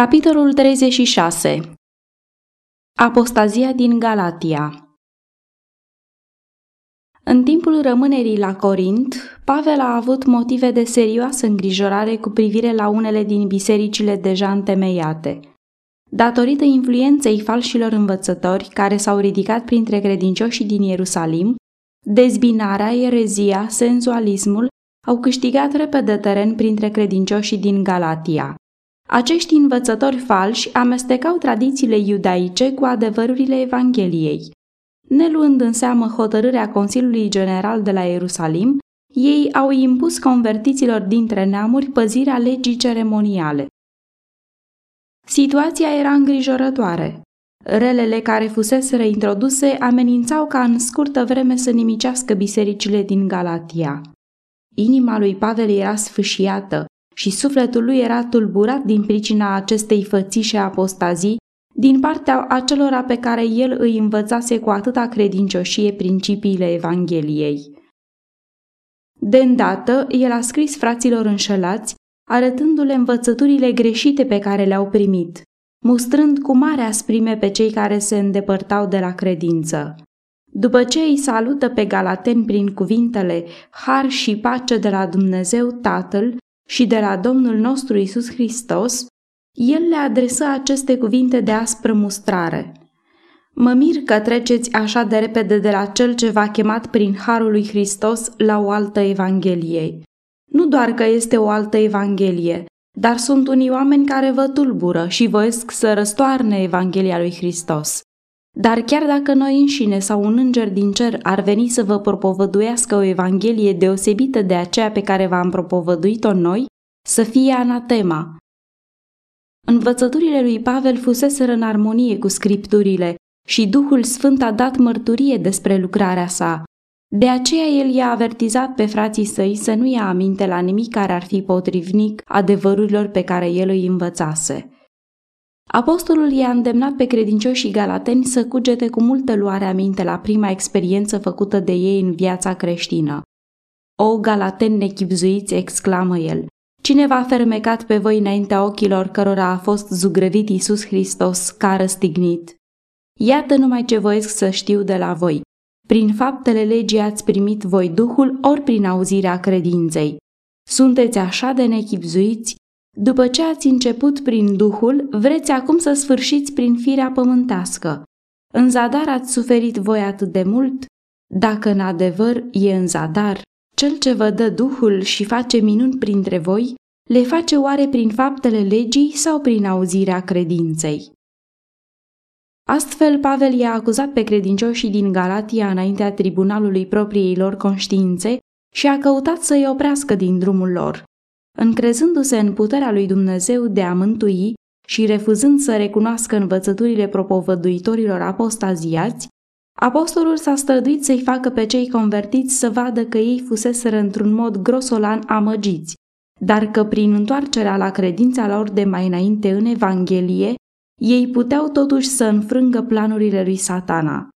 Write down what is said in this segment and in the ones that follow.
Capitolul 36 Apostazia din Galatia În timpul rămânerii la Corint, Pavel a avut motive de serioasă îngrijorare cu privire la unele din bisericile deja întemeiate. Datorită influenței falșilor învățători care s-au ridicat printre credincioșii din Ierusalim, dezbinarea, erezia, senzualismul au câștigat repede teren printre credincioșii din Galatia. Acești învățători falși amestecau tradițiile iudaice cu adevărurile Evangheliei. Neluând în seamă hotărârea Consiliului General de la Ierusalim, ei au impus convertiților dintre neamuri păzirea legii ceremoniale. Situația era îngrijorătoare. Relele care fusese reintroduse amenințau ca în scurtă vreme să nimicească bisericile din Galatia. Inima lui Pavel era sfâșiată, și sufletul lui era tulburat din pricina acestei fățișe apostazii din partea acelora pe care el îi învățase cu atâta credincioșie principiile Evangheliei. De îndată, el a scris fraților înșelați, arătându-le învățăturile greșite pe care le-au primit, mustrând cu mare asprime pe cei care se îndepărtau de la credință. După ce îi salută pe Galaten prin cuvintele Har și pace de la Dumnezeu Tatăl și de la Domnul nostru Isus Hristos, el le adresă aceste cuvinte de aspră mustrare. Mă mir că treceți așa de repede de la cel ce v-a chemat prin harul lui Hristos la o altă evanghelie. Nu doar că este o altă evanghelie, dar sunt unii oameni care vă tulbură și voiesc să răstoarne Evanghelia lui Hristos. Dar chiar dacă noi înșine sau un înger din cer ar veni să vă propovăduiască o evanghelie deosebită de aceea pe care v-am propovăduit-o noi, să fie anatema. Învățăturile lui Pavel fuseseră în armonie cu scripturile și Duhul Sfânt a dat mărturie despre lucrarea sa. De aceea el i-a avertizat pe frații săi să nu ia aminte la nimic care ar fi potrivnic adevărurilor pe care el îi învățase. Apostolul i-a îndemnat pe credincioșii galateni să cugete cu multă luare aminte la prima experiență făcută de ei în viața creștină. O, galateni nechipzuiți, exclamă el, cine v-a fermecat pe voi înaintea ochilor cărora a fost zugrăvit Iisus Hristos ca răstignit? Iată numai ce voiesc să știu de la voi. Prin faptele legii ați primit voi Duhul ori prin auzirea credinței. Sunteți așa de nechipzuiți după ce ați început prin Duhul, vreți acum să sfârșiți prin firea pământească. În zadar ați suferit voi atât de mult? Dacă în adevăr e în zadar, cel ce vă dă Duhul și face minuni printre voi, le face oare prin faptele legii sau prin auzirea credinței? Astfel, Pavel i-a acuzat pe credincioșii din Galatia înaintea tribunalului propriei lor conștiințe și a căutat să-i oprească din drumul lor. Încrezându-se în puterea lui Dumnezeu de a mântui și refuzând să recunoască învățăturile propovăduitorilor apostaziați, apostolul s-a străduit să-i facă pe cei convertiți să vadă că ei fuseseră într-un mod grosolan amăgiți, dar că prin întoarcerea la credința lor de mai înainte în Evanghelie, ei puteau totuși să înfrângă planurile lui satana.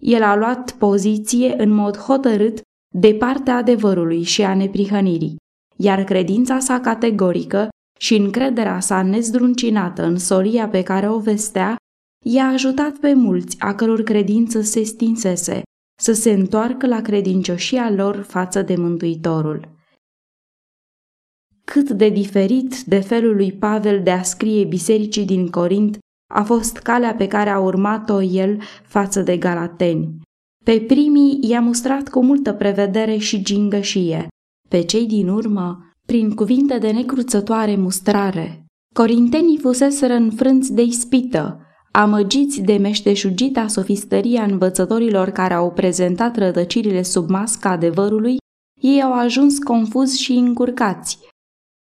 El a luat poziție în mod hotărât de partea adevărului și a neprihănirii iar credința sa categorică și încrederea sa nezdruncinată în solia pe care o vestea, i-a ajutat pe mulți a căror credință se stinsese să se întoarcă la credincioșia lor față de Mântuitorul. Cât de diferit de felul lui Pavel de a scrie bisericii din Corint a fost calea pe care a urmat-o el față de galateni. Pe primii i-a mustrat cu multă prevedere și gingășie, pe cei din urmă, prin cuvinte de necruțătoare mustrare. Corintenii fuseseră înfrânți de ispită, amăgiți de meșteșugita sofistăria învățătorilor care au prezentat rădăcirile sub masca adevărului, ei au ajuns confuzi și încurcați.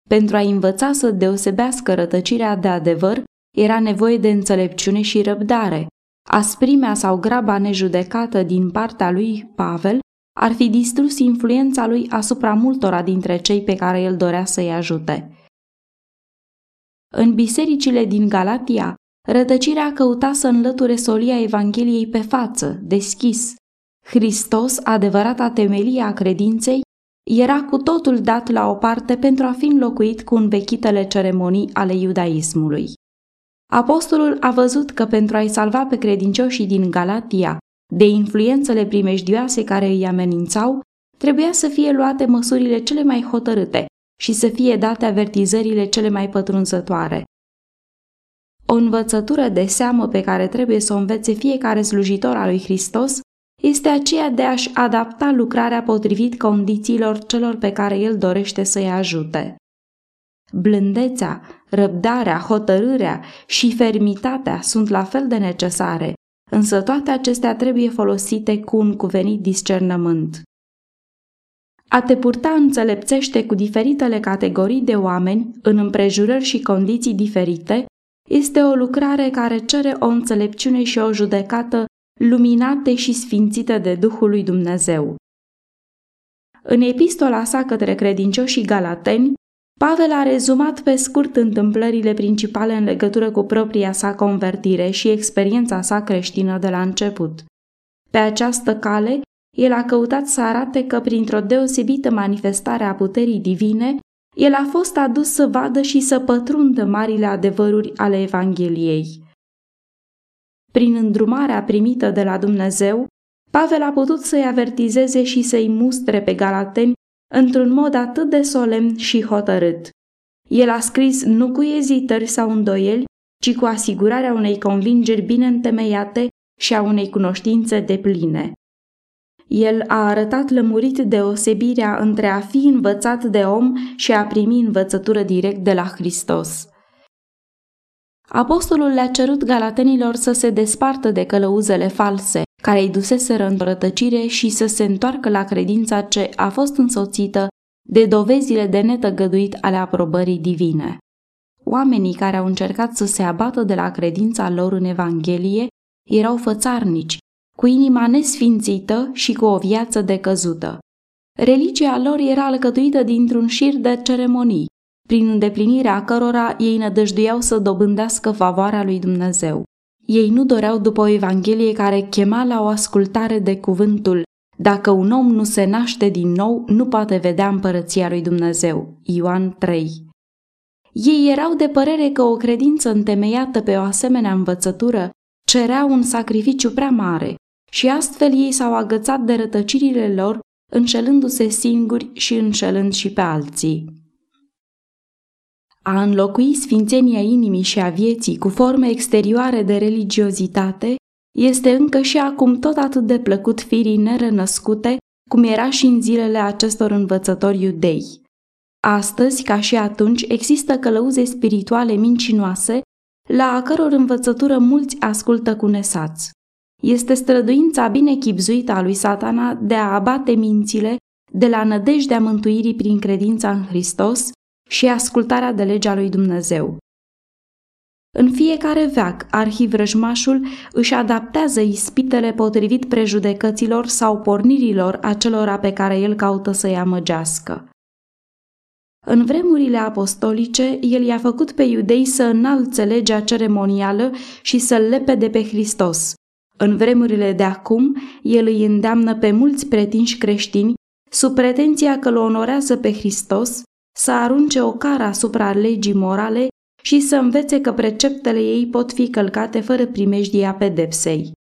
Pentru a învăța să deosebească rătăcirea de adevăr, era nevoie de înțelepciune și răbdare. Asprimea sau graba nejudecată din partea lui Pavel ar fi distrus influența lui asupra multora dintre cei pe care el dorea să-i ajute. În bisericile din Galatia, rătăcirea căuta să înlăture solia Evangheliei pe față, deschis. Hristos, adevărata temelie a credinței, era cu totul dat la o parte pentru a fi înlocuit cu învechitele ceremonii ale iudaismului. Apostolul a văzut că pentru a-i salva pe credincioșii din Galatia de influențele primejdioase care îi amenințau, trebuia să fie luate măsurile cele mai hotărâte și să fie date avertizările cele mai pătrunzătoare. O învățătură de seamă pe care trebuie să o învețe fiecare slujitor al lui Hristos este aceea de a-și adapta lucrarea potrivit condițiilor celor pe care el dorește să-i ajute. Blândețea, răbdarea, hotărârea și fermitatea sunt la fel de necesare, însă toate acestea trebuie folosite cu un cuvenit discernământ. A te purta înțelepțește cu diferitele categorii de oameni în împrejurări și condiții diferite este o lucrare care cere o înțelepciune și o judecată luminate și sfințite de Duhul lui Dumnezeu. În epistola sa către credincioșii galateni, Pavel a rezumat pe scurt întâmplările principale în legătură cu propria sa convertire și experiența sa creștină de la început. Pe această cale, el a căutat să arate că printr-o deosebită manifestare a puterii divine, el a fost adus să vadă și să pătrundă marile adevăruri ale Evangheliei. Prin îndrumarea primită de la Dumnezeu, Pavel a putut să-i avertizeze și să-i mustre pe galateni într-un mod atât de solemn și hotărât. El a scris nu cu ezitări sau îndoieli, ci cu asigurarea unei convingeri bine întemeiate și a unei cunoștințe de pline. El a arătat lămurit deosebirea între a fi învățat de om și a primi învățătură direct de la Hristos. Apostolul le-a cerut galatenilor să se despartă de călăuzele false, care îi duseseră în rătăcire și să se întoarcă la credința ce a fost însoțită de dovezile de netăgăduit ale aprobării divine. Oamenii care au încercat să se abată de la credința lor în Evanghelie erau fățarnici, cu inima nesfințită și cu o viață decăzută. Religia lor era alcătuită dintr-un șir de ceremonii, prin îndeplinirea cărora ei nădăjduiau să dobândească favoarea lui Dumnezeu. Ei nu doreau după o Evanghelie care chema la o ascultare de cuvântul Dacă un om nu se naște din nou, nu poate vedea împărăția lui Dumnezeu. Ioan 3 Ei erau de părere că o credință întemeiată pe o asemenea învățătură cerea un sacrificiu prea mare și astfel ei s-au agățat de rătăcirile lor, înșelându-se singuri și înșelând și pe alții. A înlocui sfințenia inimii și a vieții cu forme exterioare de religiozitate este încă și acum tot atât de plăcut firii nerănăscute cum era și în zilele acestor învățători iudei. Astăzi, ca și atunci, există călăuze spirituale mincinoase la a căror învățătură mulți ascultă cu nesați. Este străduința bine chipzuită a lui satana de a abate mințile de la nădejdea mântuirii prin credința în Hristos și ascultarea de legea lui Dumnezeu. În fiecare veac, arhivrăjmașul își adaptează ispitele potrivit prejudecăților sau pornirilor acelora pe care el caută să-i amăgească. În vremurile apostolice, el i-a făcut pe iudei să înalțe legea ceremonială și să-l lepe de pe Hristos. În vremurile de acum, el îi îndeamnă pe mulți pretinși creștini, sub pretenția că îl onorează pe Hristos, să arunce o cară asupra legii morale și să învețe că preceptele ei pot fi călcate fără primejdia pedepsei.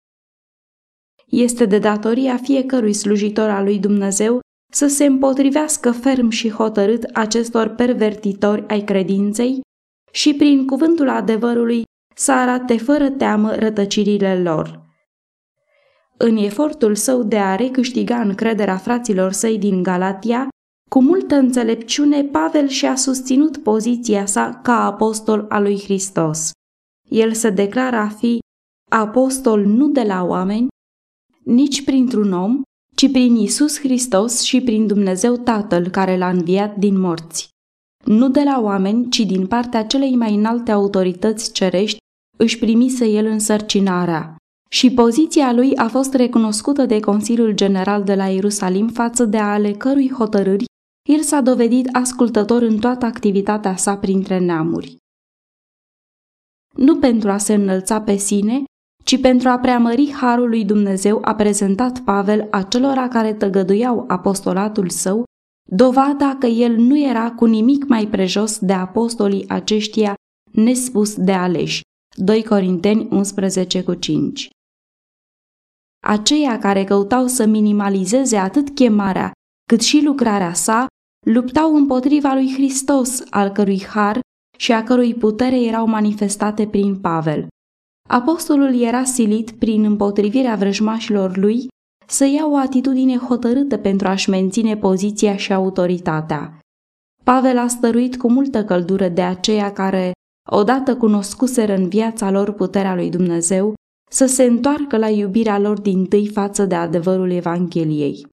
Este de datoria fiecărui slujitor al lui Dumnezeu să se împotrivească ferm și hotărât acestor pervertitori ai credinței și prin cuvântul adevărului să arate fără teamă rătăcirile lor. În efortul său de a recâștiga încrederea fraților săi din Galatia, cu multă înțelepciune, Pavel și-a susținut poziția sa ca apostol al lui Hristos. El se declară a fi apostol nu de la oameni, nici printr-un om, ci prin Isus Hristos și prin Dumnezeu Tatăl care l-a înviat din morți. Nu de la oameni, ci din partea celei mai înalte autorități cerești, își primise el însărcinarea. Și poziția lui a fost recunoscută de Consiliul General de la Ierusalim față de ale cărui hotărâri el s-a dovedit ascultător în toată activitatea sa printre neamuri. Nu pentru a se înălța pe sine, ci pentru a preamări harul lui Dumnezeu a prezentat Pavel acelora care tăgăduiau apostolatul său dovada că el nu era cu nimic mai prejos de apostolii aceștia nespus de aleși. 2 Corinteni 11 cu 5 Aceia care căutau să minimalizeze atât chemarea cât și lucrarea sa, luptau împotriva lui Hristos, al cărui har și a cărui putere erau manifestate prin Pavel. Apostolul era silit prin împotrivirea vrăjmașilor lui să ia o atitudine hotărâtă pentru a-și menține poziția și autoritatea. Pavel a stăruit cu multă căldură de aceia care, odată cunoscuseră în viața lor puterea lui Dumnezeu, să se întoarcă la iubirea lor din tâi față de adevărul Evangheliei.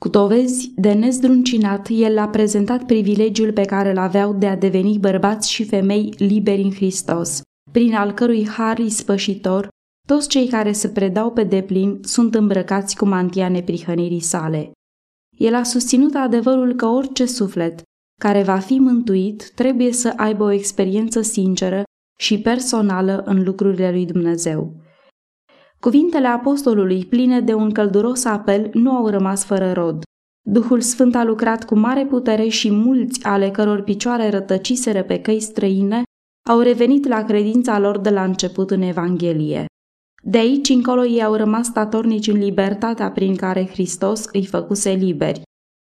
Cu dovezi de nezdruncinat, el a prezentat privilegiul pe care îl aveau de a deveni bărbați și femei liberi în Hristos, prin al cărui har ispășitor, toți cei care se predau pe deplin sunt îmbrăcați cu mantia neprihănirii sale. El a susținut adevărul că orice suflet care va fi mântuit trebuie să aibă o experiență sinceră și personală în lucrurile lui Dumnezeu. Cuvintele apostolului, pline de un călduros apel, nu au rămas fără rod. Duhul Sfânt a lucrat cu mare putere și mulți ale căror picioare rătăciseră pe căi străine au revenit la credința lor de la început în Evanghelie. De aici încolo ei au rămas statornici în libertatea prin care Hristos îi făcuse liberi.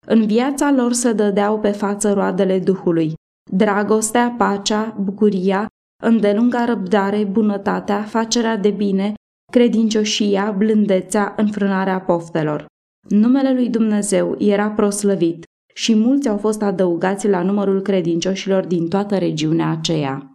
În viața lor se dădeau pe față roadele Duhului, dragostea, pacea, bucuria, îndelunga răbdare, bunătatea, facerea de bine, credincioșia, blândețea, înfrânarea poftelor. Numele lui Dumnezeu era proslăvit și mulți au fost adăugați la numărul credincioșilor din toată regiunea aceea.